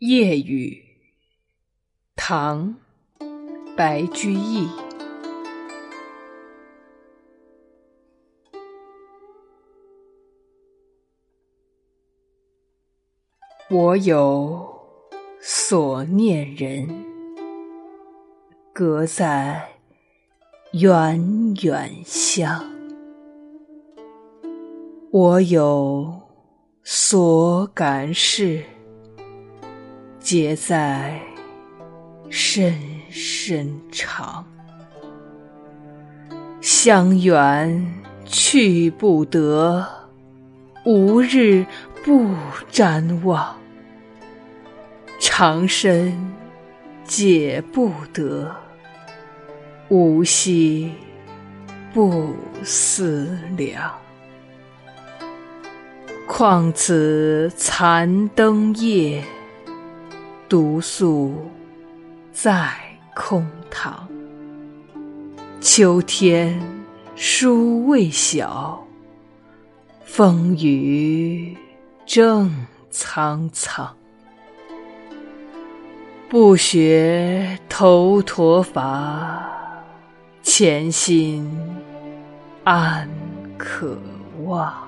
夜雨，唐·白居易。我有所念人，隔在远远乡。我有所感事。结在深深肠，相远去不得，无日不瞻望。长身解不得，无夕不思量。况此残灯夜。独宿在空堂，秋天书未晓，风雨正苍苍。不学头陀法，潜心安可望？